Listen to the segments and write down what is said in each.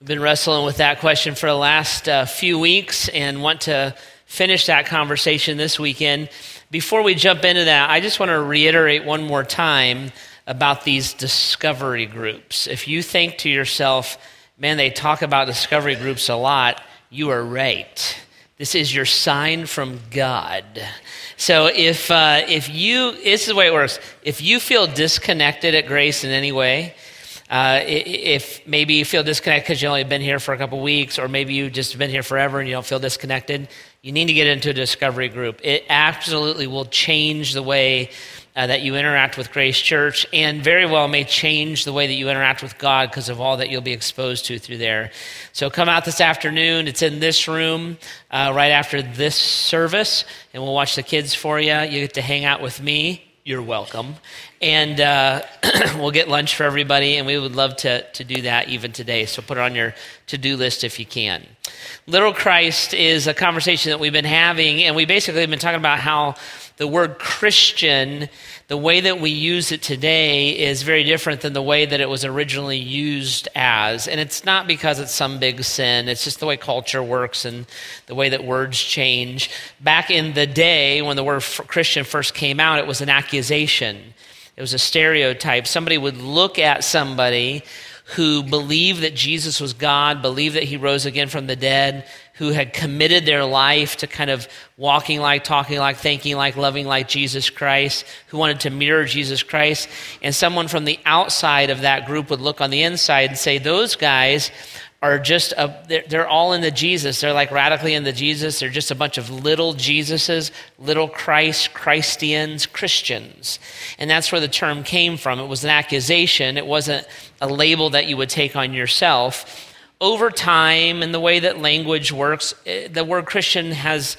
We've been wrestling with that question for the last uh, few weeks and want to finish that conversation this weekend. Before we jump into that, I just want to reiterate one more time about these discovery groups. If you think to yourself, man, they talk about discovery groups a lot, you are right. This is your sign from God. So if, uh, if you, this is the way it works. If you feel disconnected at grace in any way, uh, if maybe you feel disconnected because you only been here for a couple weeks, or maybe you've just been here forever and you don't feel disconnected, you need to get into a discovery group. It absolutely will change the way uh, that you interact with Grace Church, and very well may change the way that you interact with God because of all that you'll be exposed to through there. So come out this afternoon. It's in this room uh, right after this service, and we'll watch the kids for you. You get to hang out with me you're welcome. And uh, we'll get lunch for everybody, and we would love to, to do that even today. So put it on your to do list if you can. Little Christ is a conversation that we've been having, and we basically have been talking about how the word Christian, the way that we use it today, is very different than the way that it was originally used as. And it's not because it's some big sin, it's just the way culture works and the way that words change. Back in the day, when the word Christian first came out, it was an accusation, it was a stereotype. Somebody would look at somebody who believed that Jesus was God, believed that he rose again from the dead, who had committed their life to kind of walking like, talking like, thinking like, loving like Jesus Christ, who wanted to mirror Jesus Christ. And someone from the outside of that group would look on the inside and say, Those guys are just, a, they're, they're all in the Jesus. They're like radically in the Jesus. They're just a bunch of little Jesuses, little Christ, Christians, Christians. And that's where the term came from. It was an accusation, it wasn't a label that you would take on yourself. Over time, and the way that language works, eh, the word Christian has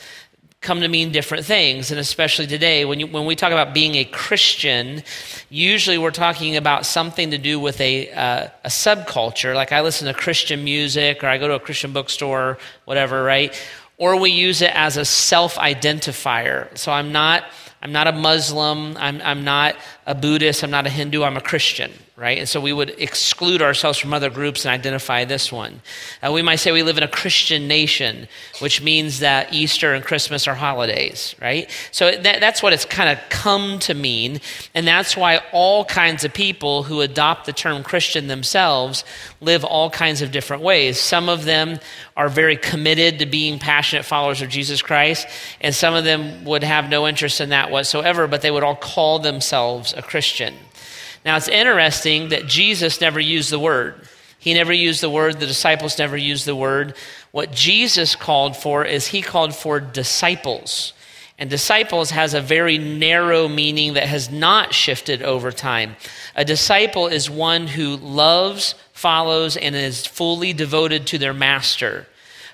come to mean different things. And especially today, when, you, when we talk about being a Christian, usually we're talking about something to do with a, uh, a subculture. Like I listen to Christian music or I go to a Christian bookstore, whatever, right? Or we use it as a self identifier. So I'm not. I'm not a Muslim. I'm, I'm not a Buddhist. I'm not a Hindu. I'm a Christian, right? And so we would exclude ourselves from other groups and identify this one. Uh, we might say we live in a Christian nation, which means that Easter and Christmas are holidays, right? So that, that's what it's kind of come to mean. And that's why all kinds of people who adopt the term Christian themselves live all kinds of different ways. Some of them are very committed to being passionate followers of Jesus Christ, and some of them would have no interest in that whatsoever, but they would all call themselves a Christian. Now, it's interesting that Jesus never used the word. He never used the word, the disciples never used the word. What Jesus called for is he called for disciples. And disciples has a very narrow meaning that has not shifted over time. A disciple is one who loves, follows, and is fully devoted to their master.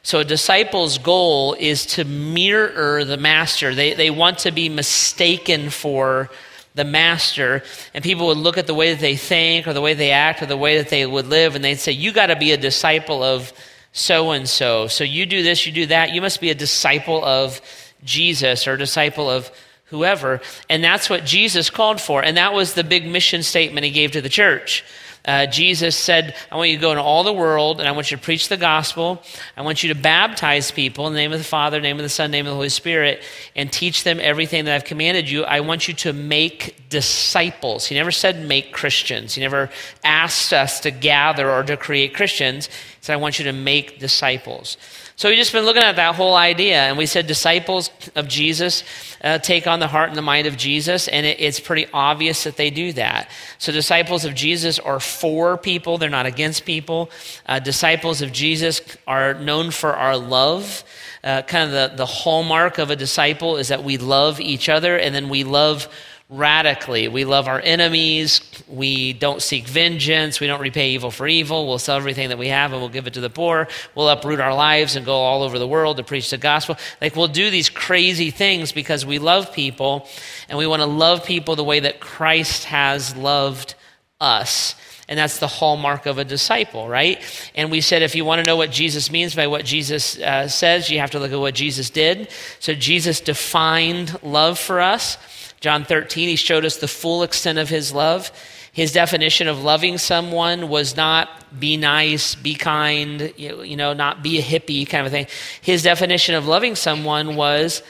So a disciple's goal is to mirror the master. They, they want to be mistaken for the master, and people would look at the way that they think or the way they act or the way that they would live, and they'd say, You got to be a disciple of so and so. So you do this, you do that. You must be a disciple of Jesus or a disciple of whoever. And that's what Jesus called for. And that was the big mission statement he gave to the church uh, Jesus said, I want you to go into all the world and I want you to preach the gospel. I want you to baptize people in the name of the Father, name of the Son, name of the Holy Spirit, and teach them everything that I've commanded you. I want you to make disciples. He never said make Christians. He never asked us to gather or to create Christians. He said, I want you to make disciples. So we've just been looking at that whole idea, and we said disciples of Jesus uh, take on the heart and the mind of Jesus, and it, it's pretty obvious that they do that. So disciples of Jesus are for people, they're not against people. Uh, disciples of Jesus are known for our love. Uh, kind of the, the hallmark of a disciple is that we love each other, and then we love radically. We love our enemies. We don't seek vengeance. We don't repay evil for evil. We'll sell everything that we have and we'll give it to the poor. We'll uproot our lives and go all over the world to preach the gospel. Like we'll do these crazy things because we love people and we want to love people the way that Christ has loved us. And that's the hallmark of a disciple, right? And we said if you want to know what Jesus means by what Jesus uh, says, you have to look at what Jesus did. So Jesus defined love for us. John 13, he showed us the full extent of his love. His definition of loving someone was not be nice, be kind, you know, not be a hippie kind of thing. His definition of loving someone was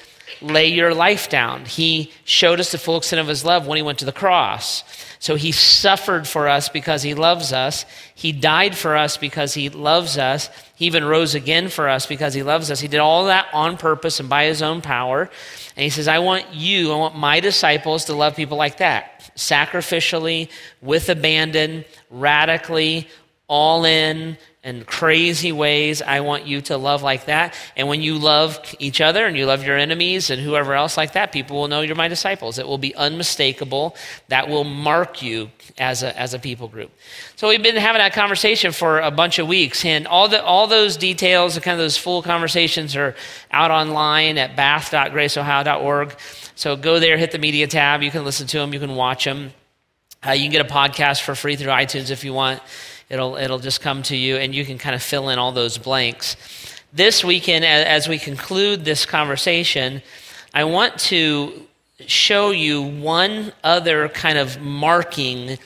lay your life down. He showed us the full extent of his love when he went to the cross. So he suffered for us because he loves us. He died for us because he loves us. He even rose again for us because he loves us. He did all that on purpose and by his own power. And he says, I want you, I want my disciples to love people like that sacrificially, with abandon, radically, all in, and crazy ways. I want you to love like that. And when you love each other and you love your enemies and whoever else like that, people will know you're my disciples. It will be unmistakable. That will mark you as a, as a people group. So we've been having that conversation for a bunch of weeks, and all, the, all those details and kind of those full conversations are out online at bath.graceohio.org. So go there, hit the media tab. You can listen to them, you can watch them. Uh, you can get a podcast for free through iTunes if you want. It'll, it'll just come to you, and you can kind of fill in all those blanks. This weekend, as we conclude this conversation, I want to show you one other kind of marking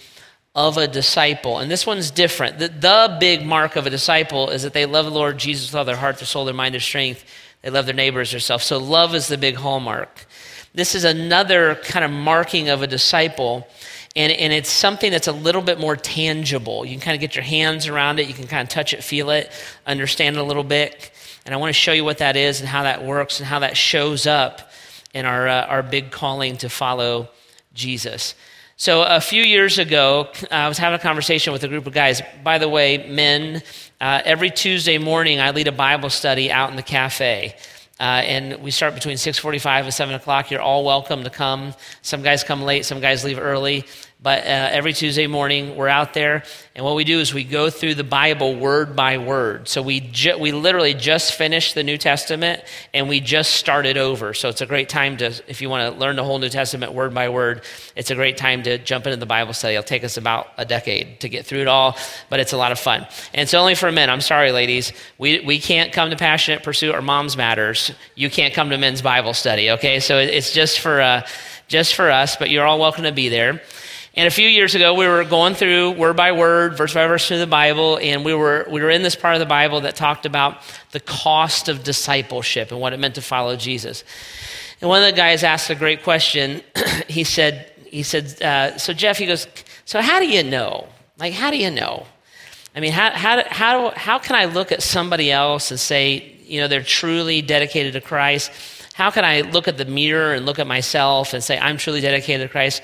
of a disciple. And this one's different. The, the big mark of a disciple is that they love the Lord Jesus with all their heart, their soul, their mind, their strength. They love their neighbors, their self. So love is the big hallmark. This is another kind of marking of a disciple. And, and it's something that's a little bit more tangible. You can kind of get your hands around it, you can kind of touch it, feel it, understand it a little bit. And I want to show you what that is and how that works and how that shows up in our, uh, our big calling to follow Jesus. So, a few years ago, I was having a conversation with a group of guys. By the way, men, uh, every Tuesday morning, I lead a Bible study out in the cafe. Uh, and we start between 6.45 and 7 o'clock. You're all welcome to come. Some guys come late some guys leave early but uh, every Tuesday morning, we're out there, and what we do is we go through the Bible word by word. So we, ju- we literally just finished the New Testament, and we just started over. So it's a great time to, if you want to learn the whole New Testament word by word, it's a great time to jump into the Bible study. It'll take us about a decade to get through it all, but it's a lot of fun. And it's only for men. I'm sorry, ladies. We, we can't come to Passionate Pursuit or Moms Matters. You can't come to men's Bible study, okay? So it's just for, uh, just for us, but you're all welcome to be there. And a few years ago, we were going through word by word, verse by verse through the Bible, and we were, we were in this part of the Bible that talked about the cost of discipleship and what it meant to follow Jesus. And one of the guys asked a great question. he said, he said uh, so Jeff, he goes, so how do you know? Like, how do you know? I mean, how, how, how, how can I look at somebody else and say, you know, they're truly dedicated to Christ? How can I look at the mirror and look at myself and say, I'm truly dedicated to Christ?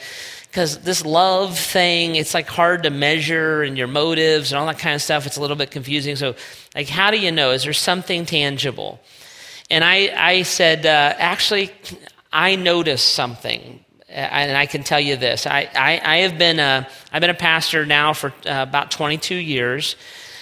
Because this love thing, it's like hard to measure and your motives and all that kind of stuff. It's a little bit confusing. So, like, how do you know? Is there something tangible? And I, I said, uh, actually, I noticed something. And I can tell you this. I, I, I have been a, I've been a pastor now for uh, about 22 years.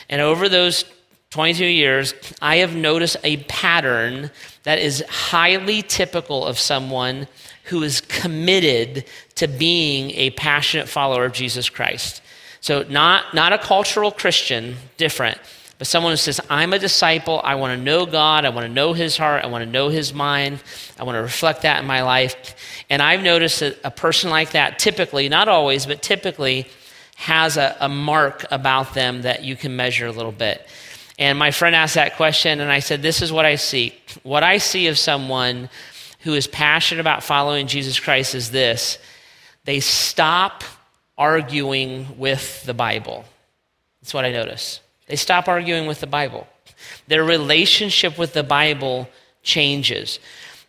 And over those 22 years, I have noticed a pattern that is highly typical of someone who is committed to being a passionate follower of Jesus Christ. So, not, not a cultural Christian, different, but someone who says, I'm a disciple. I want to know God. I want to know his heart. I want to know his mind. I want to reflect that in my life. And I've noticed that a person like that typically, not always, but typically, has a, a mark about them that you can measure a little bit. And my friend asked that question, and I said, This is what I see. What I see of someone who is passionate about following Jesus Christ is this they stop arguing with the Bible. That's what I notice. They stop arguing with the Bible. Their relationship with the Bible changes.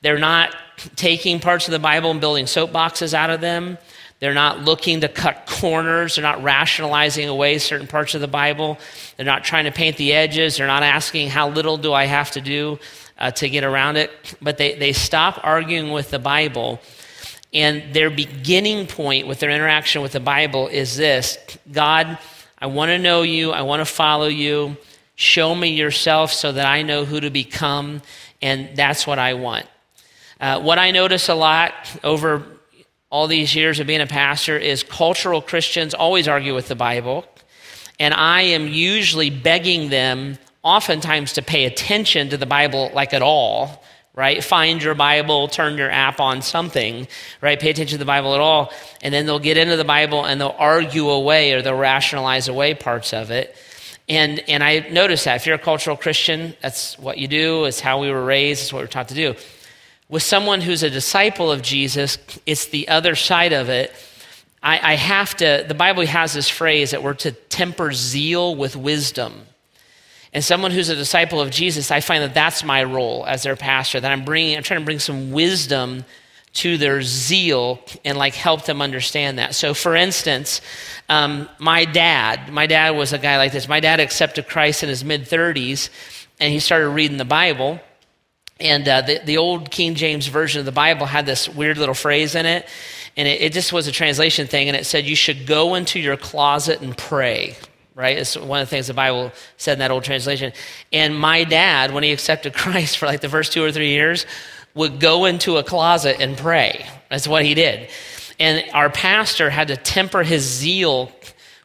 They're not taking parts of the Bible and building soapboxes out of them. They're not looking to cut corners. They're not rationalizing away certain parts of the Bible. They're not trying to paint the edges. They're not asking, How little do I have to do? Uh, to get around it. But they, they stop arguing with the Bible. And their beginning point with their interaction with the Bible is this God, I want to know you. I want to follow you. Show me yourself so that I know who to become. And that's what I want. Uh, what I notice a lot over all these years of being a pastor is cultural Christians always argue with the Bible. And I am usually begging them oftentimes to pay attention to the Bible like at all, right? Find your Bible, turn your app on something, right? Pay attention to the Bible at all. And then they'll get into the Bible and they'll argue away or they'll rationalize away parts of it. And, and I notice that if you're a cultural Christian, that's what you do, it's how we were raised, it's what we're taught to do. With someone who's a disciple of Jesus, it's the other side of it. I, I have to, the Bible has this phrase that we're to temper zeal with wisdom. And someone who's a disciple of Jesus, I find that that's my role as their pastor, that I'm bringing, I'm trying to bring some wisdom to their zeal and like help them understand that. So, for instance, um, my dad, my dad was a guy like this. My dad accepted Christ in his mid 30s and he started reading the Bible. And uh, the, the old King James Version of the Bible had this weird little phrase in it. And it, it just was a translation thing. And it said, You should go into your closet and pray right? It's one of the things the Bible said in that old translation. And my dad, when he accepted Christ for like the first two or three years, would go into a closet and pray. That's what he did. And our pastor had to temper his zeal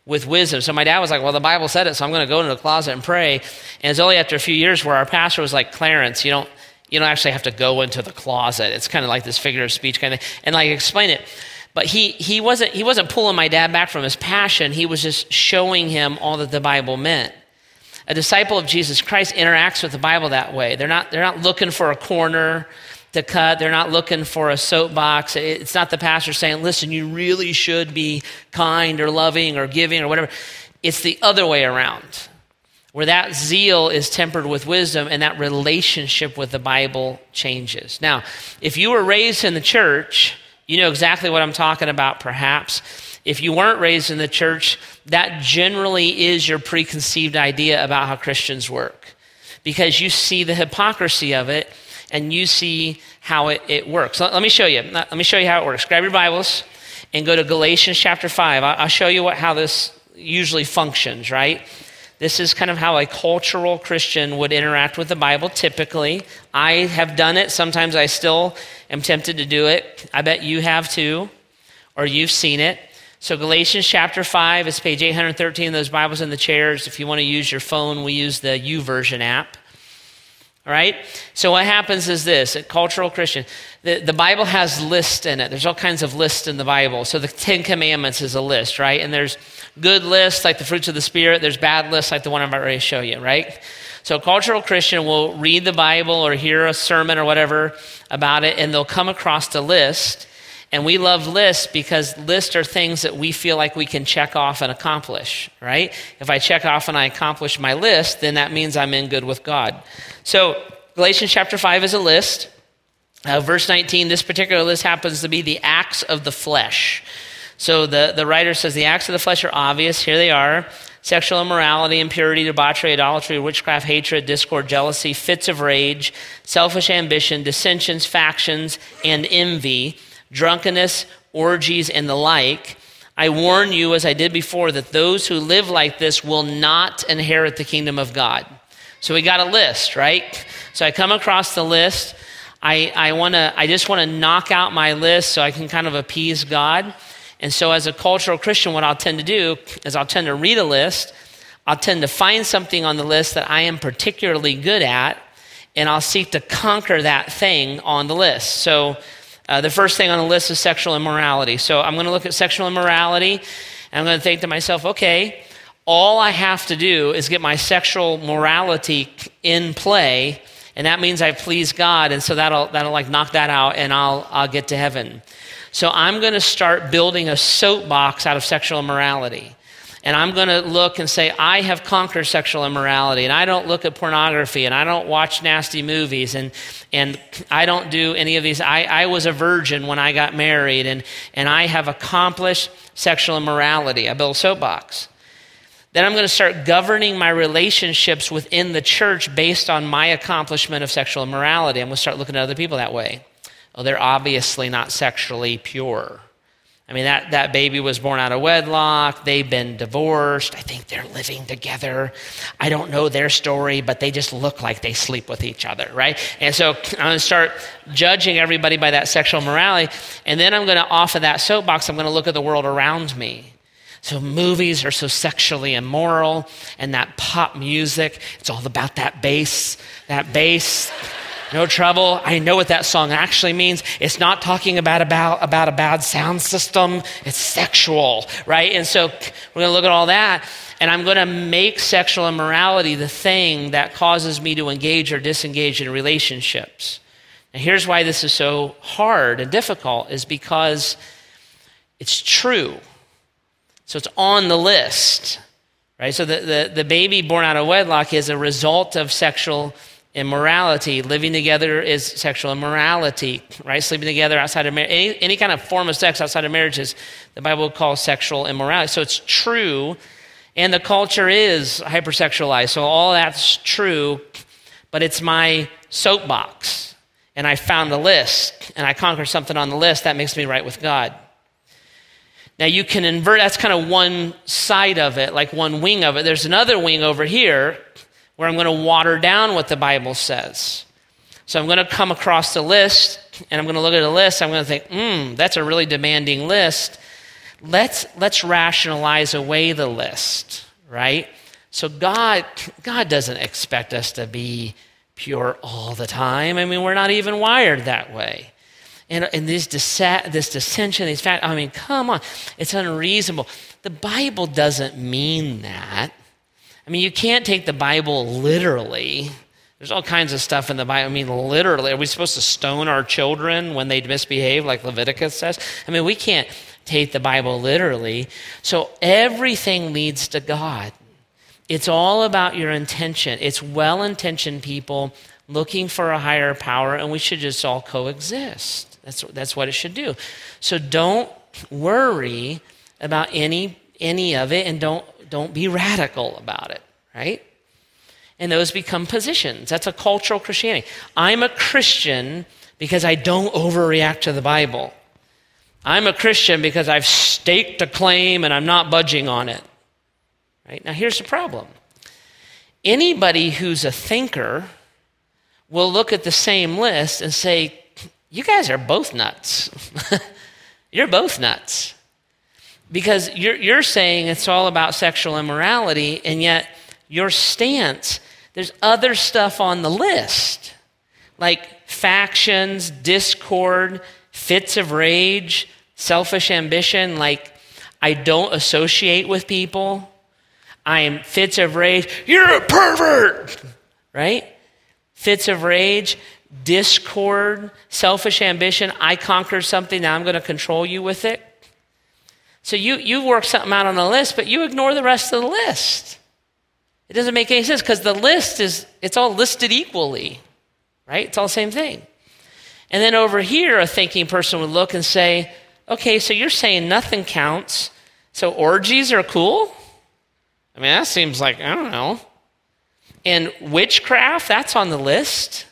with wisdom. So my dad was like, Well, the Bible said it, so I'm going to go into the closet and pray. And it's only after a few years where our pastor was like, Clarence, you don't. You don't actually have to go into the closet. It's kind of like this figure of speech kind of thing. And like explain it. But he, he, wasn't, he wasn't pulling my dad back from his passion. He was just showing him all that the Bible meant. A disciple of Jesus Christ interacts with the Bible that way. They're not, they're not looking for a corner to cut. They're not looking for a soapbox. It's not the pastor saying, listen, you really should be kind or loving or giving or whatever. It's the other way around, where that zeal is tempered with wisdom and that relationship with the Bible changes. Now, if you were raised in the church, you know exactly what I'm talking about, perhaps. If you weren't raised in the church, that generally is your preconceived idea about how Christians work because you see the hypocrisy of it and you see how it, it works. Let, let, me show you. Let me show you how it works. Grab your Bibles and go to Galatians chapter 5. I'll, I'll show you what, how this usually functions, right? This is kind of how a cultural Christian would interact with the Bible typically. I have done it. Sometimes I still am tempted to do it. I bet you have too, or you've seen it. So, Galatians chapter 5 is page 813. Those Bibles in the chairs. If you want to use your phone, we use the YouVersion app. All right? So, what happens is this a cultural Christian, the, the Bible has lists in it. There's all kinds of lists in the Bible. So, the Ten Commandments is a list, right? And there's good lists like the fruits of the Spirit, there's bad lists like the one I'm about to show you, right? So, a cultural Christian will read the Bible or hear a sermon or whatever about it, and they'll come across a list. And we love lists because lists are things that we feel like we can check off and accomplish, right? If I check off and I accomplish my list, then that means I'm in good with God. So, Galatians chapter 5 is a list. Uh, verse 19, this particular list happens to be the acts of the flesh. So the, the writer says the acts of the flesh are obvious. Here they are sexual immorality, impurity, debauchery, idolatry, witchcraft, hatred, discord, jealousy, fits of rage, selfish ambition, dissensions, factions, and envy, drunkenness, orgies, and the like. I warn you, as I did before, that those who live like this will not inherit the kingdom of God. So we got a list, right? So I come across the list. I, I, wanna, I just want to knock out my list so I can kind of appease God. And so, as a cultural Christian, what I'll tend to do is I'll tend to read a list. I'll tend to find something on the list that I am particularly good at, and I'll seek to conquer that thing on the list. So, uh, the first thing on the list is sexual immorality. So, I'm going to look at sexual immorality, and I'm going to think to myself, okay, all I have to do is get my sexual morality in play, and that means I please God, and so that'll that'll like knock that out, and I'll I'll get to heaven. So I'm going to start building a soapbox out of sexual immorality. And I'm going to look and say, I have conquered sexual immorality, and I don't look at pornography, and I don't watch nasty movies, and, and I don't do any of these. I, I was a virgin when I got married, and, and I have accomplished sexual immorality. I built a soapbox. Then I'm going to start governing my relationships within the church based on my accomplishment of sexual immorality. I'm going to start looking at other people that way. Oh, they're obviously not sexually pure. I mean, that, that baby was born out of wedlock. They've been divorced. I think they're living together. I don't know their story, but they just look like they sleep with each other, right? And so I'm going to start judging everybody by that sexual morality. And then I'm going to, off of that soapbox, I'm going to look at the world around me. So movies are so sexually immoral, and that pop music, it's all about that bass, that bass no treble. I know what that song actually means. It's not talking about, about, about a bad sound system, it's sexual, right? And so we're going to look at all that, and I'm going to make sexual immorality the thing that causes me to engage or disengage in relationships. And here's why this is so hard and difficult is because it's true. So it's on the list, right? So the, the, the baby born out of wedlock is a result of sexual immorality. Living together is sexual immorality, right? Sleeping together outside of marriage, any, any kind of form of sex outside of marriage is the Bible calls sexual immorality. So it's true, and the culture is hypersexualized. So all that's true, but it's my soapbox. And I found a list, and I conquer something on the list that makes me right with God. Now you can invert, that's kind of one side of it, like one wing of it. There's another wing over here where I'm going to water down what the Bible says. So I'm going to come across the list and I'm going to look at a list. I'm going to think, hmm, that's a really demanding list. Let's, let's rationalize away the list, right? So God, God doesn't expect us to be pure all the time. I mean, we're not even wired that way and, and this, dissat, this dissension, these facts. I mean, come on. It's unreasonable. The Bible doesn't mean that. I mean, you can't take the Bible literally. There's all kinds of stuff in the Bible. I mean, literally, are we supposed to stone our children when they misbehave, like Leviticus says? I mean, we can't take the Bible literally. So everything leads to God. It's all about your intention. It's well intentioned people looking for a higher power, and we should just all coexist. That's, that's what it should do. So don't worry about any, any of it and don't, don't be radical about it, right? And those become positions. That's a cultural Christianity. I'm a Christian because I don't overreact to the Bible. I'm a Christian because I've staked a claim and I'm not budging on it. Right? Now, here's the problem anybody who's a thinker will look at the same list and say, you guys are both nuts. you're both nuts. Because you're, you're saying it's all about sexual immorality, and yet your stance, there's other stuff on the list, like factions, discord, fits of rage, selfish ambition, like I don't associate with people. I am fits of rage. You're a pervert, right? Fits of rage discord, selfish ambition. I conquered something, now I'm going to control you with it. So you, you work something out on a list, but you ignore the rest of the list. It doesn't make any sense because the list is, it's all listed equally, right? It's all the same thing. And then over here, a thinking person would look and say, okay, so you're saying nothing counts, so orgies are cool? I mean, that seems like, I don't know. And witchcraft, that's on the list.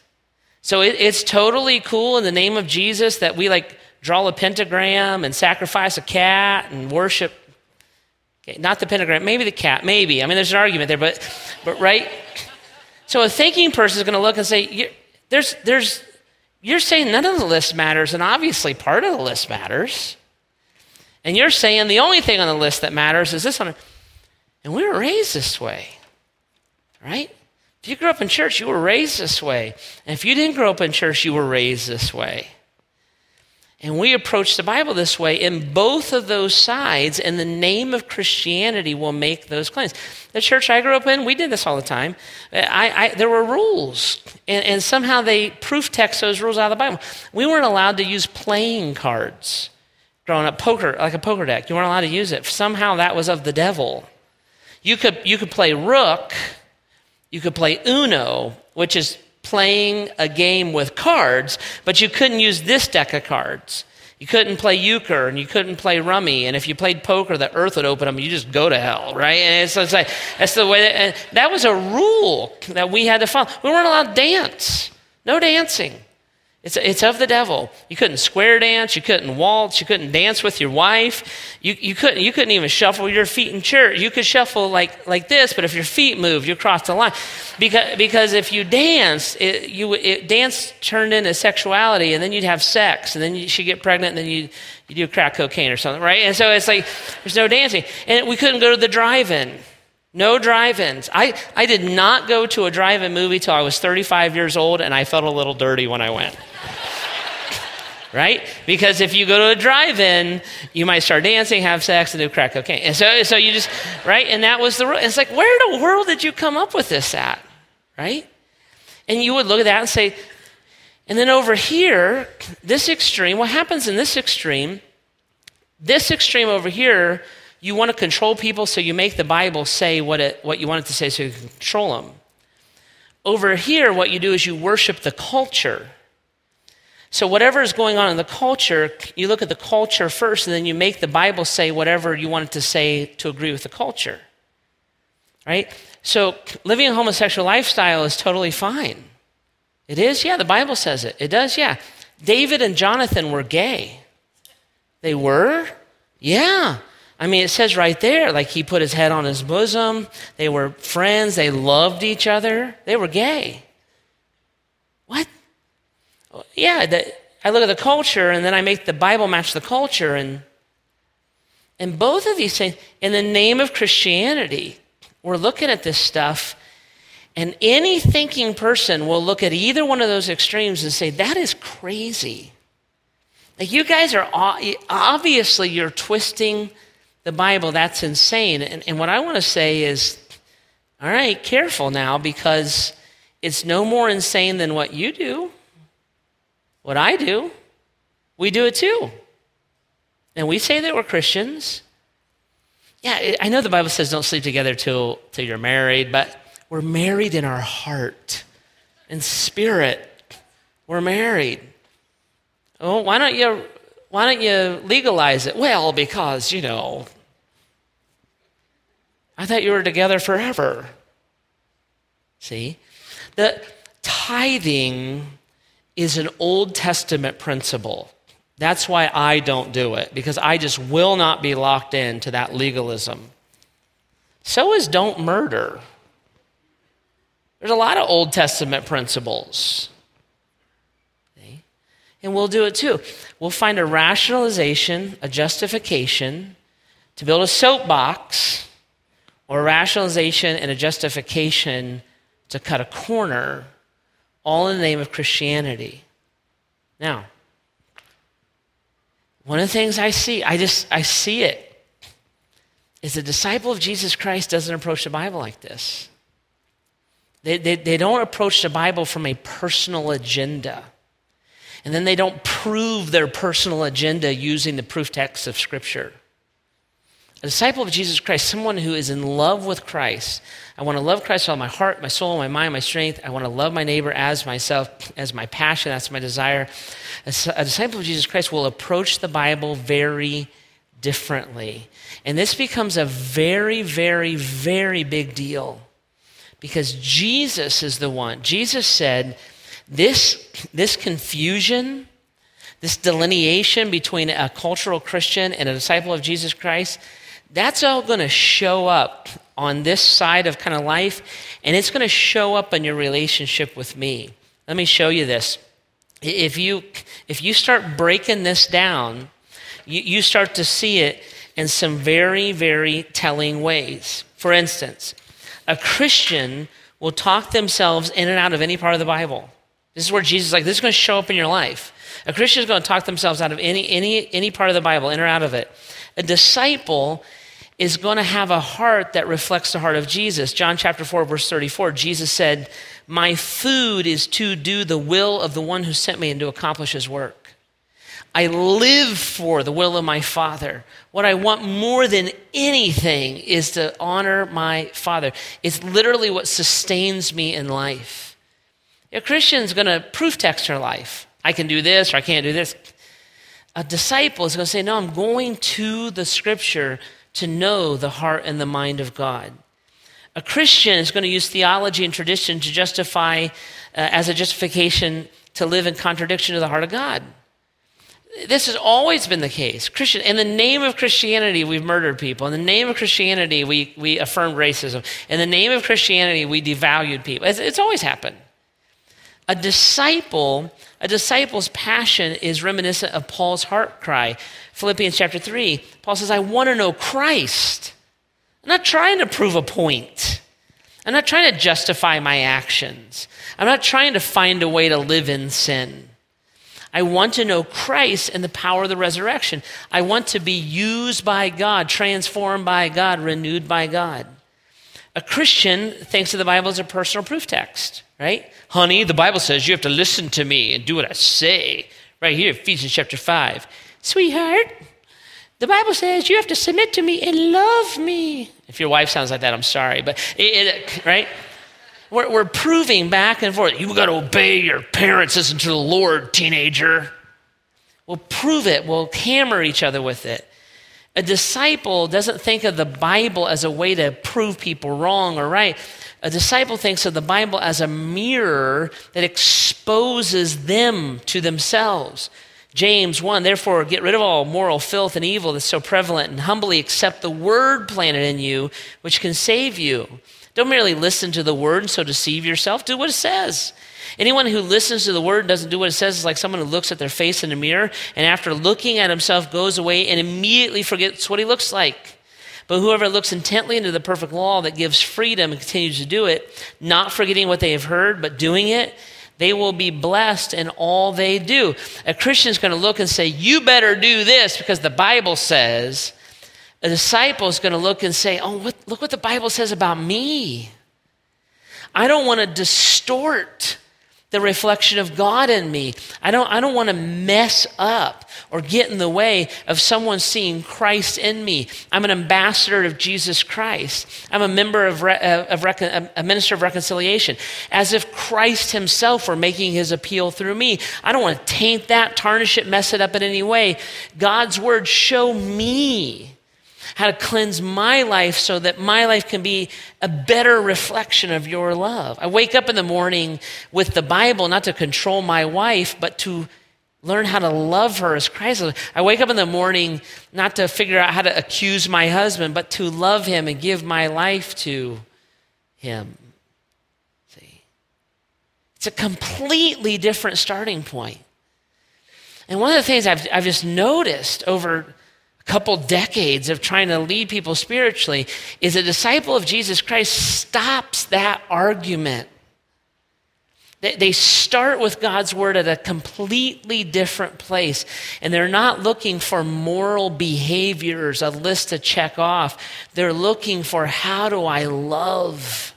So it, it's totally cool in the name of Jesus that we like draw a pentagram and sacrifice a cat and worship. Okay, not the pentagram, maybe the cat, maybe. I mean, there's an argument there, but, but right? So a thinking person is going to look and say, there's, there's, you're saying none of the list matters, and obviously part of the list matters. And you're saying the only thing on the list that matters is this one. And we were raised this way, right? If you grew up in church, you were raised this way. And if you didn't grow up in church, you were raised this way. And we approach the Bible this way. In both of those sides, in the name of Christianity, will make those claims. The church I grew up in, we did this all the time. I, I, there were rules, and, and somehow they proof text those rules out of the Bible. We weren't allowed to use playing cards growing up, poker, like a poker deck. You weren't allowed to use it. Somehow that was of the devil. You could, you could play rook you could play Uno, which is playing a game with cards, but you couldn't use this deck of cards. You couldn't play euchre and you couldn't play rummy. And if you played poker, the earth would open up and you just go to hell, right? And it's, it's like, that's the way, that, that was a rule that we had to follow. We weren't allowed to dance. No dancing. It's, it's of the devil. You couldn't square dance. You couldn't waltz. You couldn't dance with your wife. You, you, couldn't, you couldn't even shuffle your feet in church. You could shuffle like, like this, but if your feet moved, you crossed the line. Because, because if you danced, it, you, it, dance turned into sexuality, and then you'd have sex, and then you, she'd get pregnant, and then you, you do crack cocaine or something, right? And so it's like, there's no dancing. And we couldn't go to the drive in. No drive ins. I, I did not go to a drive in movie till I was 35 years old, and I felt a little dirty when I went. right? Because if you go to a drive in, you might start dancing, have sex, and do crack cocaine. And so, so you just, right? And that was the rule. It's like, where in the world did you come up with this at? Right? And you would look at that and say, and then over here, this extreme, what happens in this extreme, this extreme over here, you want to control people, so you make the Bible say what, it, what you want it to say so you control them. Over here, what you do is you worship the culture. So, whatever is going on in the culture, you look at the culture first, and then you make the Bible say whatever you want it to say to agree with the culture. Right? So, living a homosexual lifestyle is totally fine. It is? Yeah, the Bible says it. It does? Yeah. David and Jonathan were gay. They were? Yeah. I mean, it says right there, like he put his head on his bosom. They were friends. They loved each other. They were gay. What? Yeah, the, I look at the culture and then I make the Bible match the culture. And, and both of these things, in the name of Christianity, we're looking at this stuff. And any thinking person will look at either one of those extremes and say, that is crazy. Like, you guys are obviously, you're twisting the Bible, that's insane. And, and what I want to say is, all right, careful now because it's no more insane than what you do, what I do. We do it too. And we say that we're Christians. Yeah, I know the Bible says don't sleep together till, till you're married, but we're married in our heart, and spirit. We're married. Oh, why don't you why don't you legalize it? Well, because, you know, I thought you were together forever. See? The tithing is an Old Testament principle. That's why I don't do it, because I just will not be locked into that legalism. So is don't murder. There's a lot of Old Testament principles. And we'll do it too. We'll find a rationalization, a justification to build a soapbox, or a rationalization and a justification to cut a corner, all in the name of Christianity. Now, one of the things I see, I just I see it, is a disciple of Jesus Christ doesn't approach the Bible like this. They, they, they don't approach the Bible from a personal agenda. And then they don't prove their personal agenda using the proof texts of Scripture. A disciple of Jesus Christ, someone who is in love with Christ. I want to love Christ with all my heart, my soul, my mind, my strength. I want to love my neighbor as myself, as my passion. That's my desire. A, a disciple of Jesus Christ will approach the Bible very differently. And this becomes a very, very, very big deal because Jesus is the one. Jesus said, this, this confusion, this delineation between a cultural Christian and a disciple of Jesus Christ, that's all going to show up on this side of kind of life, and it's going to show up in your relationship with me. Let me show you this. If you, if you start breaking this down, you, you start to see it in some very, very telling ways. For instance, a Christian will talk themselves in and out of any part of the Bible. This is where Jesus is like, this is going to show up in your life. A Christian is going to talk themselves out of any, any, any part of the Bible, in or out of it. A disciple is going to have a heart that reflects the heart of Jesus. John chapter 4, verse 34, Jesus said, My food is to do the will of the one who sent me and to accomplish his work. I live for the will of my Father. What I want more than anything is to honor my Father. It's literally what sustains me in life. A Christian's going to proof text her life. I can do this or I can't do this. A disciple is going to say, No, I'm going to the scripture to know the heart and the mind of God. A Christian is going to use theology and tradition to justify, uh, as a justification, to live in contradiction to the heart of God. This has always been the case. Christian, in the name of Christianity, we've murdered people. In the name of Christianity, we, we affirmed racism. In the name of Christianity, we devalued people. It's, it's always happened. A disciple, a disciple's passion is reminiscent of Paul's heart cry. Philippians chapter 3, Paul says, I want to know Christ. I'm not trying to prove a point. I'm not trying to justify my actions. I'm not trying to find a way to live in sin. I want to know Christ and the power of the resurrection. I want to be used by God, transformed by God, renewed by God. A Christian thinks that the Bible is a personal proof text, right? Honey, the Bible says you have to listen to me and do what I say. Right here, Ephesians chapter 5. Sweetheart, the Bible says you have to submit to me and love me. If your wife sounds like that, I'm sorry, but it, it, right? We're, we're proving back and forth. You've got to obey your parents, listen to the Lord, teenager. We'll prove it, we'll hammer each other with it. A disciple doesn't think of the Bible as a way to prove people wrong or right. A disciple thinks of the Bible as a mirror that exposes them to themselves. James 1, therefore, get rid of all moral filth and evil that's so prevalent and humbly accept the word planted in you, which can save you. Don't merely listen to the word and so deceive yourself. Do what it says. Anyone who listens to the word and doesn't do what it says is like someone who looks at their face in a mirror and after looking at himself goes away and immediately forgets what he looks like. But whoever looks intently into the perfect law that gives freedom and continues to do it, not forgetting what they have heard, but doing it, they will be blessed in all they do. A Christian is going to look and say, You better do this because the Bible says. A disciple is going to look and say, Oh, what, look what the Bible says about me. I don't want to distort the reflection of God in me. I don't, I don't want to mess up or get in the way of someone seeing Christ in me. I'm an ambassador of Jesus Christ. I'm a member of, re, uh, of recon, a minister of reconciliation, as if Christ himself were making his appeal through me. I don't want to taint that, tarnish it, mess it up in any way. God's word show me how to cleanse my life so that my life can be a better reflection of your love. I wake up in the morning with the Bible not to control my wife, but to learn how to love her as Christ. I wake up in the morning not to figure out how to accuse my husband, but to love him and give my life to him. See? It's a completely different starting point. And one of the things I've, I've just noticed over couple decades of trying to lead people spiritually is a disciple of Jesus Christ stops that argument. They start with God's word at a completely different place, and they're not looking for moral behaviors, a list to check off. They're looking for how do I love?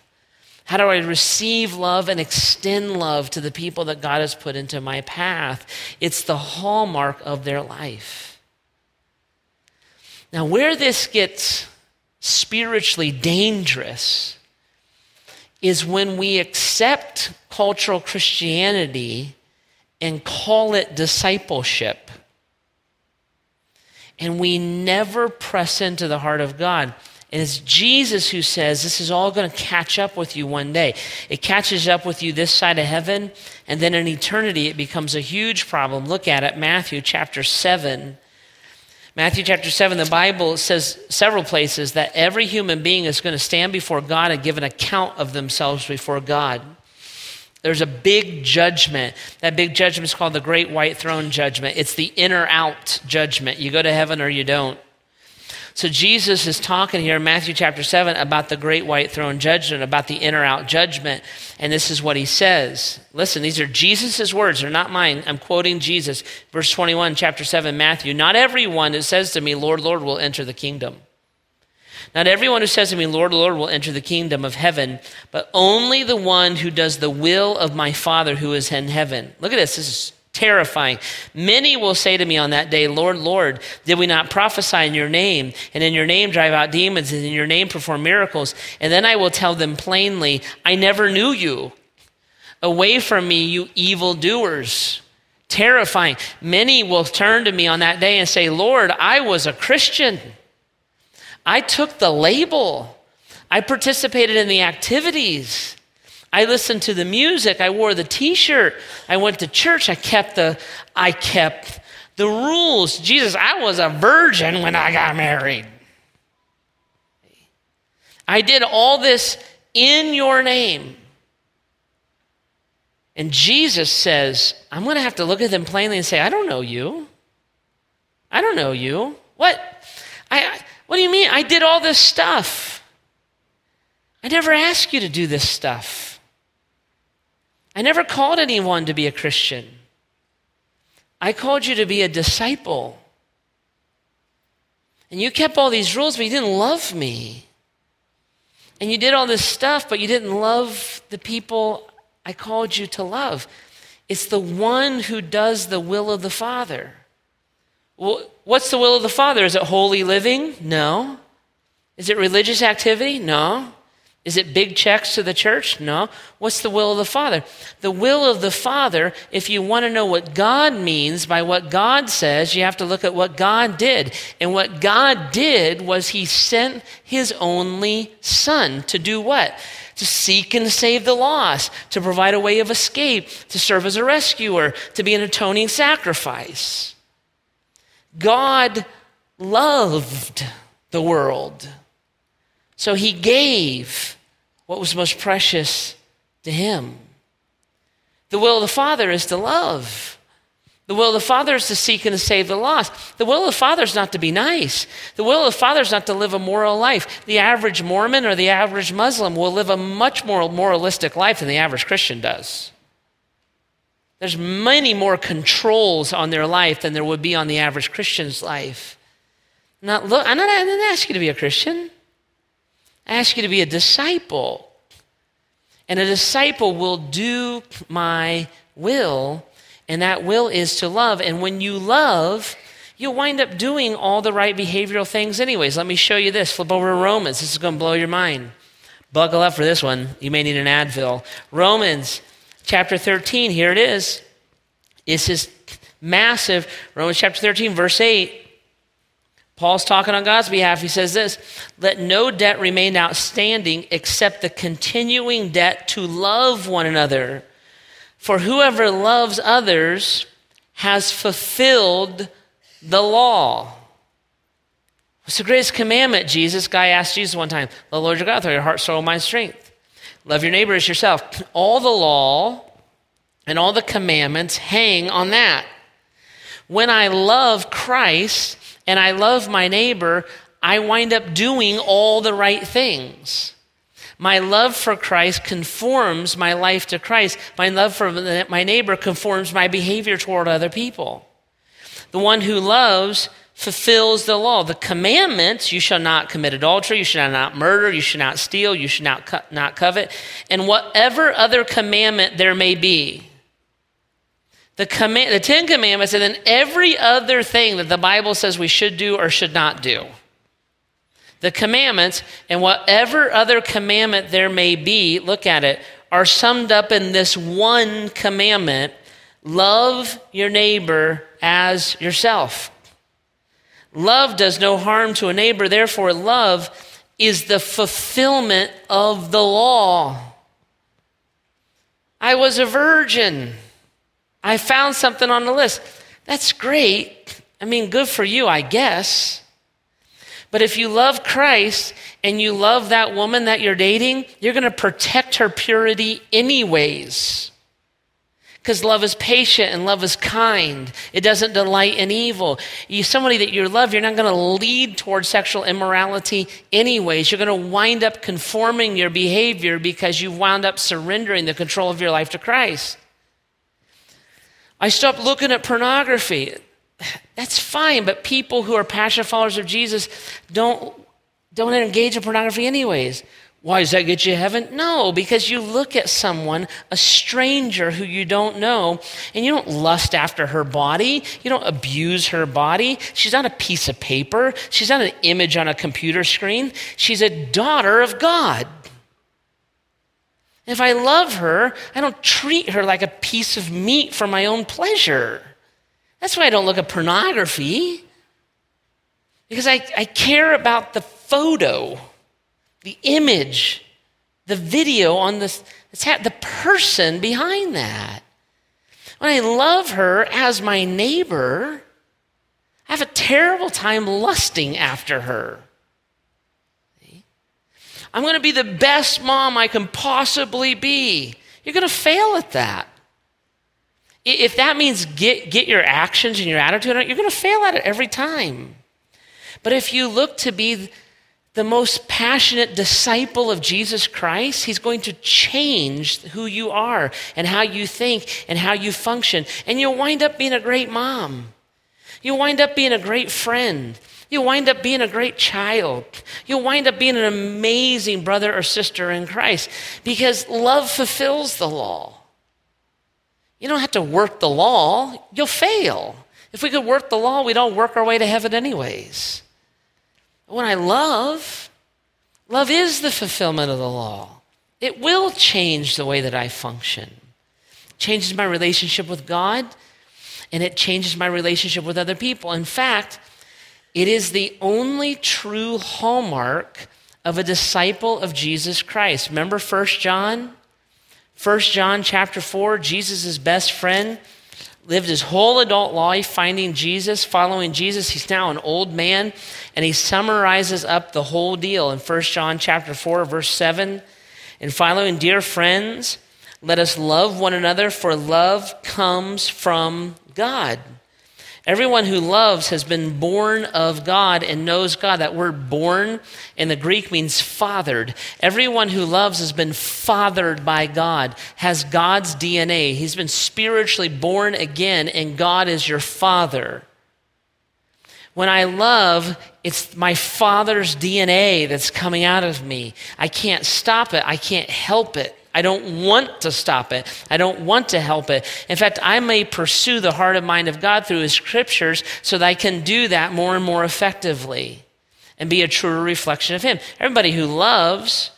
How do I receive love and extend love to the people that God has put into my path? It's the hallmark of their life. Now, where this gets spiritually dangerous is when we accept cultural Christianity and call it discipleship. And we never press into the heart of God. And it's Jesus who says this is all going to catch up with you one day. It catches up with you this side of heaven, and then in eternity it becomes a huge problem. Look at it, Matthew chapter 7, Matthew chapter 7, the Bible says several places that every human being is going to stand before God and give an account of themselves before God. There's a big judgment. That big judgment is called the Great White Throne Judgment. It's the inner out judgment. You go to heaven or you don't. So Jesus is talking here in Matthew chapter 7 about the great white throne judgment, about the inner out judgment. And this is what he says. Listen, these are Jesus' words, they're not mine. I'm quoting Jesus. Verse 21, chapter 7, Matthew. Not everyone who says to me, Lord, Lord, will enter the kingdom. Not everyone who says to me, Lord, Lord, will enter the kingdom of heaven, but only the one who does the will of my Father who is in heaven. Look at this. This is terrifying. Many will say to me on that day, Lord, Lord, did we not prophesy in your name, and in your name drive out demons, and in your name perform miracles? And then I will tell them plainly, I never knew you. Away from me, you evildoers. Terrifying. Many will turn to me on that day and say, Lord, I was a Christian. I took the label. I participated in the activities. I listened to the music. I wore the t-shirt. I went to church. I kept the I kept the rules. Jesus, I was a virgin when I got married. I did all this in your name. And Jesus says, I'm going to have to look at them plainly and say, I don't know you. I don't know you. What? I, what do you mean? I did all this stuff. I never asked you to do this stuff. I never called anyone to be a Christian. I called you to be a disciple. And you kept all these rules, but you didn't love me. And you did all this stuff, but you didn't love the people I called you to love. It's the one who does the will of the Father. Well, what's the will of the Father? Is it holy living? No. Is it religious activity? No. Is it big checks to the church? No. What's the will of the Father? The will of the Father, if you want to know what God means by what God says, you have to look at what God did. And what God did was He sent His only Son to do what? To seek and save the lost, to provide a way of escape, to serve as a rescuer, to be an atoning sacrifice. God loved the world. So he gave what was most precious to him. The will of the Father is to love. The will of the Father is to seek and to save the lost. The will of the Father is not to be nice. The will of the Father is not to live a moral life. The average Mormon or the average Muslim will live a much more moralistic life than the average Christian does. There's many more controls on their life than there would be on the average Christian's life. Not look, I'm not, I didn't you to be a Christian. I ask you to be a disciple. And a disciple will do my will, and that will is to love. And when you love, you'll wind up doing all the right behavioral things, anyways. Let me show you this. Flip over to Romans. This is going to blow your mind. Buckle up for this one. You may need an Advil. Romans chapter 13, here it is. It's This is massive. Romans chapter 13, verse 8. Paul's talking on God's behalf. He says this Let no debt remain outstanding except the continuing debt to love one another. For whoever loves others has fulfilled the law. What's the greatest commandment, Jesus? Guy asked Jesus one time, The Lord your God all your heart, soul, mind, strength. Love your neighbor as yourself. All the law and all the commandments hang on that. When I love Christ, and I love my neighbor, I wind up doing all the right things. My love for Christ conforms my life to Christ. My love for my neighbor conforms my behavior toward other people. The one who loves fulfills the law. The commandments you shall not commit adultery, you shall not murder, you shall not steal, you shall not, co- not covet, and whatever other commandment there may be. The, command, the Ten Commandments, and then every other thing that the Bible says we should do or should not do. The commandments and whatever other commandment there may be, look at it, are summed up in this one commandment love your neighbor as yourself. Love does no harm to a neighbor, therefore, love is the fulfillment of the law. I was a virgin. I found something on the list. That's great. I mean, good for you, I guess. But if you love Christ and you love that woman that you're dating, you're going to protect her purity anyways. Because love is patient and love is kind. It doesn't delight in evil. You, somebody that you love, you're not going to lead towards sexual immorality anyways. You're going to wind up conforming your behavior because you've wound up surrendering the control of your life to Christ. I stopped looking at pornography. That's fine, but people who are passionate followers of Jesus don't, don't engage in pornography anyways. Why does that get you to heaven? No, because you look at someone, a stranger who you don't know, and you don't lust after her body. You don't abuse her body. She's not a piece of paper. She's not an image on a computer screen. She's a daughter of God. If I love her, I don't treat her like a piece of meat for my own pleasure. That's why I don't look at pornography. Because I, I care about the photo, the image, the video on this, the person behind that. When I love her as my neighbor, I have a terrible time lusting after her. I'm going to be the best mom I can possibly be. You're going to fail at that. If that means get, get your actions and your attitude, you're going to fail at it every time. But if you look to be the most passionate disciple of Jesus Christ, he's going to change who you are and how you think and how you function. And you'll wind up being a great mom. You'll wind up being a great friend. You'll wind up being a great child. You'll wind up being an amazing brother or sister in Christ because love fulfills the law. You don't have to work the law, you'll fail. If we could work the law, we'd all work our way to heaven anyways. When I love, love is the fulfillment of the law. It will change the way that I function. It changes my relationship with God, and it changes my relationship with other people. In fact, it is the only true hallmark of a disciple of Jesus Christ. Remember 1 John? 1 John chapter 4, Jesus' best friend lived his whole adult life finding Jesus, following Jesus. He's now an old man, and he summarizes up the whole deal in 1 John chapter 4, verse 7. And following, dear friends, let us love one another, for love comes from God. Everyone who loves has been born of God and knows God. That word born in the Greek means fathered. Everyone who loves has been fathered by God, has God's DNA. He's been spiritually born again, and God is your father. When I love, it's my father's DNA that's coming out of me. I can't stop it, I can't help it. I don't want to stop it. I don't want to help it. In fact, I may pursue the heart and mind of God through His scriptures so that I can do that more and more effectively and be a truer reflection of Him. Everybody who loves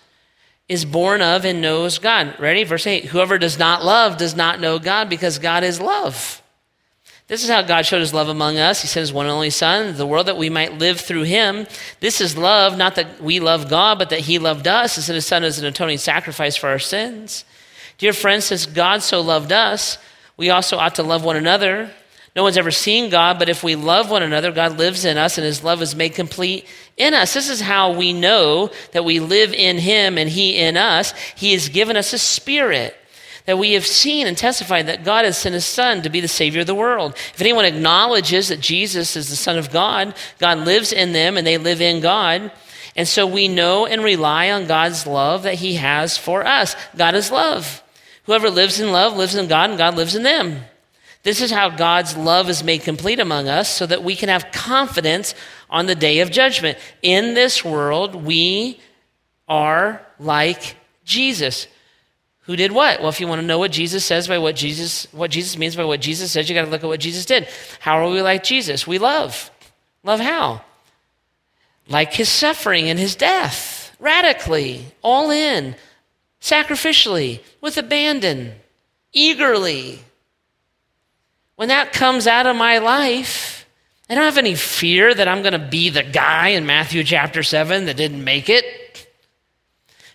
is born of and knows God. Ready? Verse 8 Whoever does not love does not know God because God is love. This is how God showed his love among us. He sent his one and only Son, the world that we might live through him. This is love, not that we love God, but that he loved us and sent his Son as an atoning sacrifice for our sins. Dear friends, since God so loved us, we also ought to love one another. No one's ever seen God, but if we love one another, God lives in us and his love is made complete in us. This is how we know that we live in him and he in us. He has given us a spirit that we have seen and testified that God has sent his Son to be the Savior of the world. If anyone acknowledges that Jesus is the Son of God, God lives in them and they live in God. And so we know and rely on God's love that he has for us. God is love. Whoever lives in love lives in God and God lives in them. This is how God's love is made complete among us so that we can have confidence on the day of judgment. In this world, we are like Jesus. Who did what? Well, if you want to know what Jesus says by what Jesus, what Jesus means by what Jesus says, you got to look at what Jesus did. How are we like Jesus? We love. Love how? Like his suffering and his death, radically, all in, sacrificially, with abandon, eagerly. When that comes out of my life, I don't have any fear that I'm going to be the guy in Matthew chapter 7 that didn't make it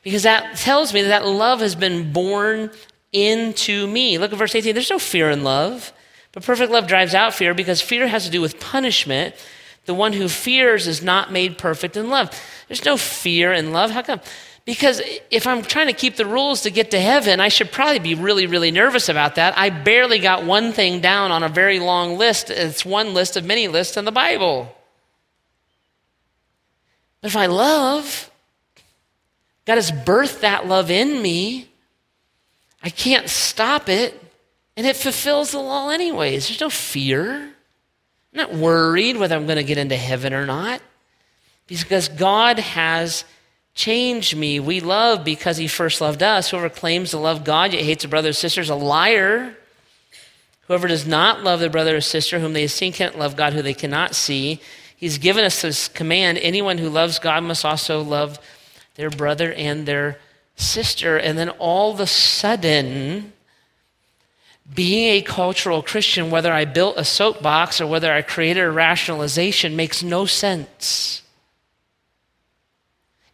because that tells me that, that love has been born into me. Look at verse 18. There's no fear in love, but perfect love drives out fear because fear has to do with punishment. The one who fears is not made perfect in love. There's no fear in love. How come? Because if I'm trying to keep the rules to get to heaven, I should probably be really, really nervous about that. I barely got one thing down on a very long list. It's one list of many lists in the Bible. But if I love, God has birthed that love in me. I can't stop it. And it fulfills the law, anyways. There's no fear. I'm not worried whether I'm going to get into heaven or not. Because God has changed me. We love because He first loved us. Whoever claims to love God yet hates a brother or sister is a liar. Whoever does not love their brother or sister whom they have seen can't love God who they cannot see. He's given us this command anyone who loves God must also love their brother and their sister. And then all of a sudden, being a cultural Christian, whether I built a soapbox or whether I created a rationalization, makes no sense.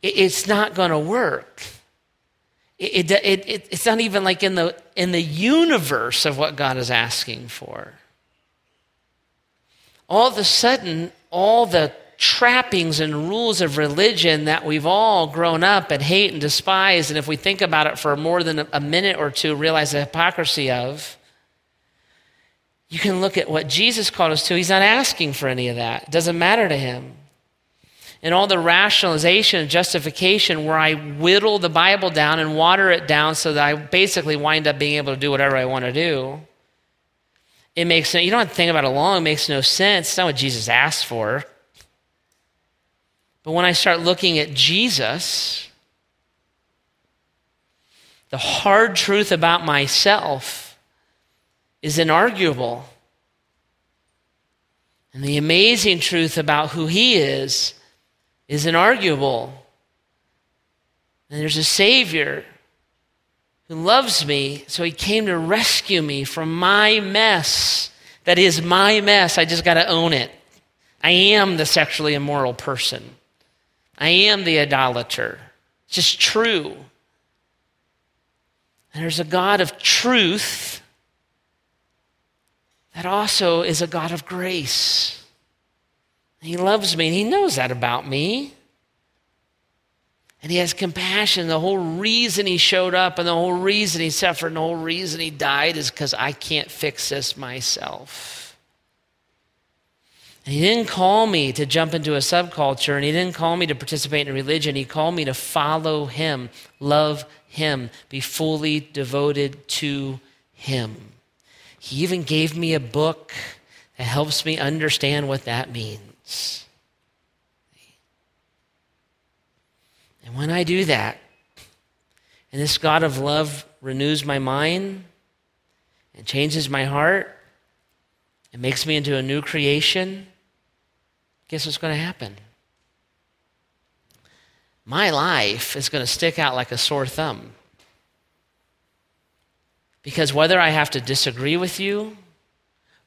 It's not going to work. It, it, it, it's not even like in the, in the universe of what God is asking for. All of a sudden, all the trappings and rules of religion that we've all grown up and hate and despise, and if we think about it for more than a minute or two, realize the hypocrisy of, you can look at what Jesus called us to. He's not asking for any of that, it doesn't matter to him. and all the rationalization and justification where I whittle the Bible down and water it down so that I basically wind up being able to do whatever I want to do. It makes no, you don't have to think about it long, it makes no sense. It's not what Jesus asked for. But when I start looking at Jesus, the hard truth about myself is inarguable. And the amazing truth about who he is is inarguable. And there's a Savior who loves me, so he came to rescue me from my mess. That is my mess. I just got to own it. I am the sexually immoral person, I am the idolater. It's just true. And there's a God of truth that also is a God of grace. He loves me and He knows that about me. And He has compassion. The whole reason He showed up and the whole reason He suffered and the whole reason He died is because I can't fix this myself. And He didn't call me to jump into a subculture and He didn't call me to participate in religion. He called me to follow Him, love him, be fully devoted to Him. He even gave me a book that helps me understand what that means. And when I do that, and this God of love renews my mind and changes my heart and makes me into a new creation, guess what's going to happen? my life is going to stick out like a sore thumb. Because whether I have to disagree with you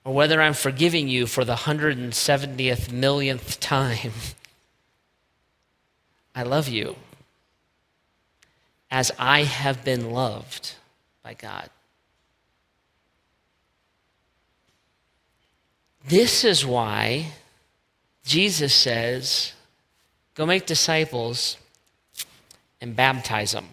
or whether I'm forgiving you for the 170th millionth time, I love you as I have been loved by God. This is why Jesus says, Go make disciples and baptize them.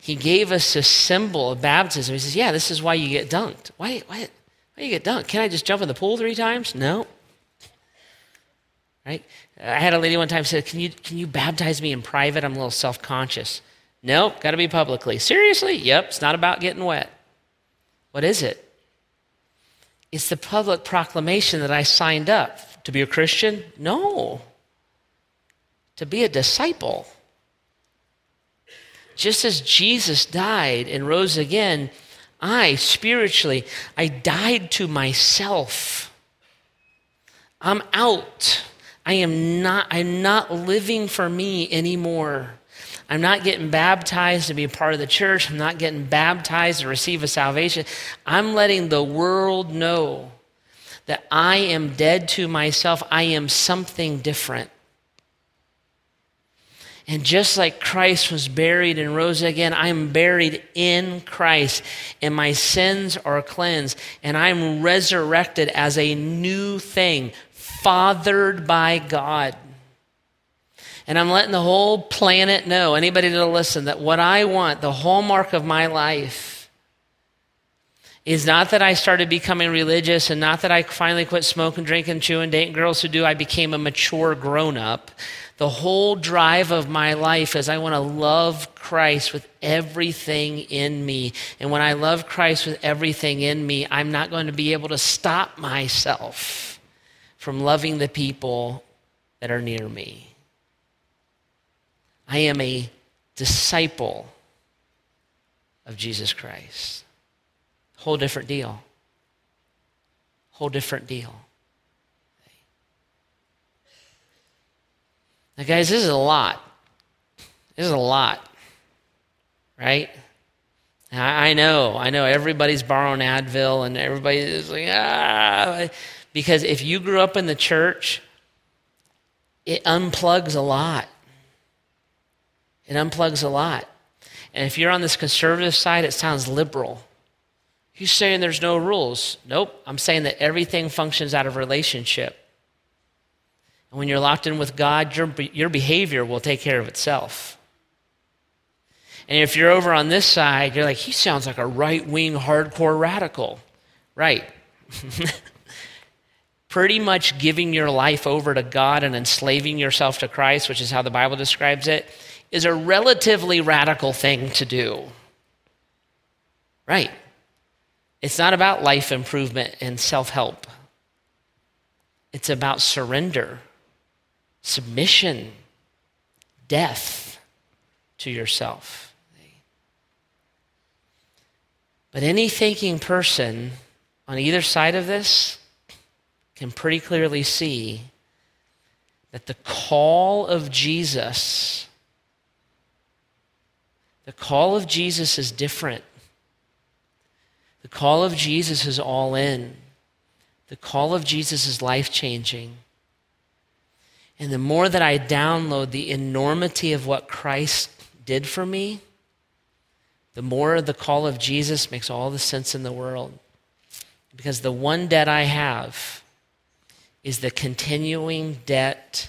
He gave us a symbol of baptism. He says, Yeah, this is why you get dunked. Why, why, why you get dunked? Can I just jump in the pool three times? No. Right? I had a lady one time said, Can you, can you baptize me in private? I'm a little self conscious. Nope, got to be publicly. Seriously? Yep, it's not about getting wet. What is it? It's the public proclamation that I signed up to be a Christian? No to be a disciple. Just as Jesus died and rose again, I spiritually, I died to myself. I'm out. I am not I'm not living for me anymore. I'm not getting baptized to be part of the church. I'm not getting baptized to receive a salvation. I'm letting the world know that I am dead to myself. I am something different. And just like Christ was buried and rose again, I'm buried in Christ, and my sins are cleansed, and I'm resurrected as a new thing, fathered by God. And I'm letting the whole planet know, anybody that'll listen, that what I want, the hallmark of my life, is not that I started becoming religious and not that I finally quit smoking, drinking, chewing, dating girls who do. I became a mature grown up. The whole drive of my life is I want to love Christ with everything in me. And when I love Christ with everything in me, I'm not going to be able to stop myself from loving the people that are near me. I am a disciple of Jesus Christ. Whole different deal. Whole different deal. Now, guys, this is a lot. This is a lot, right? I know, I know everybody's borrowing Advil and everybody is like, ah. Because if you grew up in the church, it unplugs a lot. It unplugs a lot. And if you're on this conservative side, it sounds liberal. He's saying there's no rules. Nope. I'm saying that everything functions out of relationship. And when you're locked in with God, your, your behavior will take care of itself. And if you're over on this side, you're like, he sounds like a right wing hardcore radical. Right. pretty much giving your life over to God and enslaving yourself to Christ, which is how the Bible describes it, is a relatively radical thing to do. Right. It's not about life improvement and self help, it's about surrender, submission, death to yourself. But any thinking person on either side of this can pretty clearly see that the call of Jesus, the call of Jesus is different. The call of Jesus is all in. The call of Jesus is life changing. And the more that I download the enormity of what Christ did for me, the more the call of Jesus makes all the sense in the world. Because the one debt I have is the continuing debt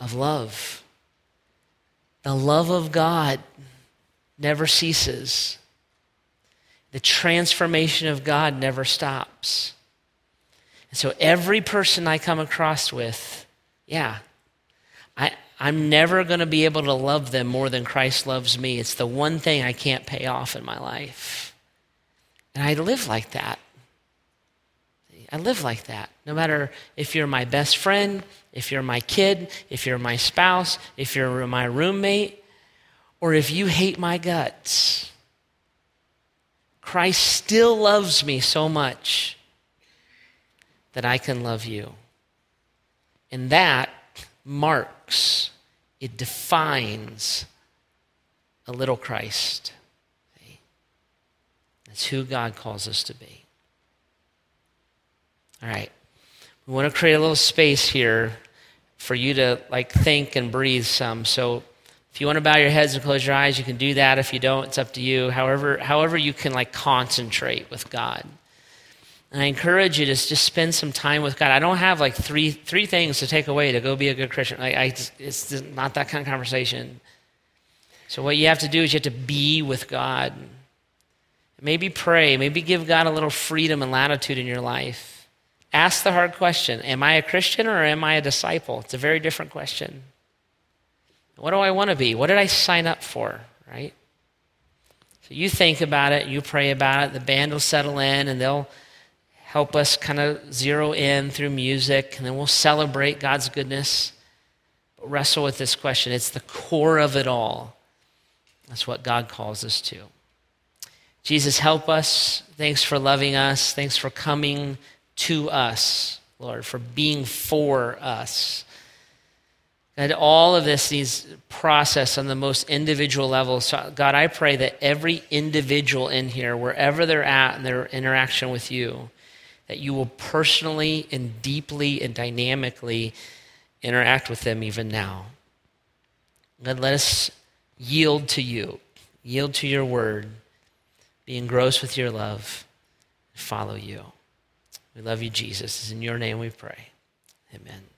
of love. The love of God never ceases. The transformation of God never stops. And so every person I come across with, yeah, I, I'm never going to be able to love them more than Christ loves me. It's the one thing I can't pay off in my life. And I live like that. I live like that. No matter if you're my best friend, if you're my kid, if you're my spouse, if you're my roommate, or if you hate my guts. Christ still loves me so much that I can love you. And that marks, it defines a little Christ. That's who God calls us to be. All right. We want to create a little space here for you to like think and breathe some. So if you want to bow your heads and close your eyes, you can do that. If you don't, it's up to you. However, however you can like concentrate with God. And I encourage you to just spend some time with God. I don't have like three three things to take away to go be a good Christian. Like I, it's not that kind of conversation. So what you have to do is you have to be with God. Maybe pray. Maybe give God a little freedom and latitude in your life. Ask the hard question: Am I a Christian or am I a disciple? It's a very different question. What do I want to be? What did I sign up for, right? So you think about it, you pray about it, the band will settle in and they'll help us kind of zero in through music, and then we'll celebrate God's goodness. But wrestle with this question. It's the core of it all. That's what God calls us to. Jesus, help us. Thanks for loving us. Thanks for coming to us, Lord, for being for us. And all of this needs process on the most individual level. So, God, I pray that every individual in here, wherever they're at in their interaction with you, that you will personally and deeply and dynamically interact with them even now. God, let us yield to you, yield to your word, be engrossed with your love, follow you. We love you, Jesus. It's in your name we pray. Amen.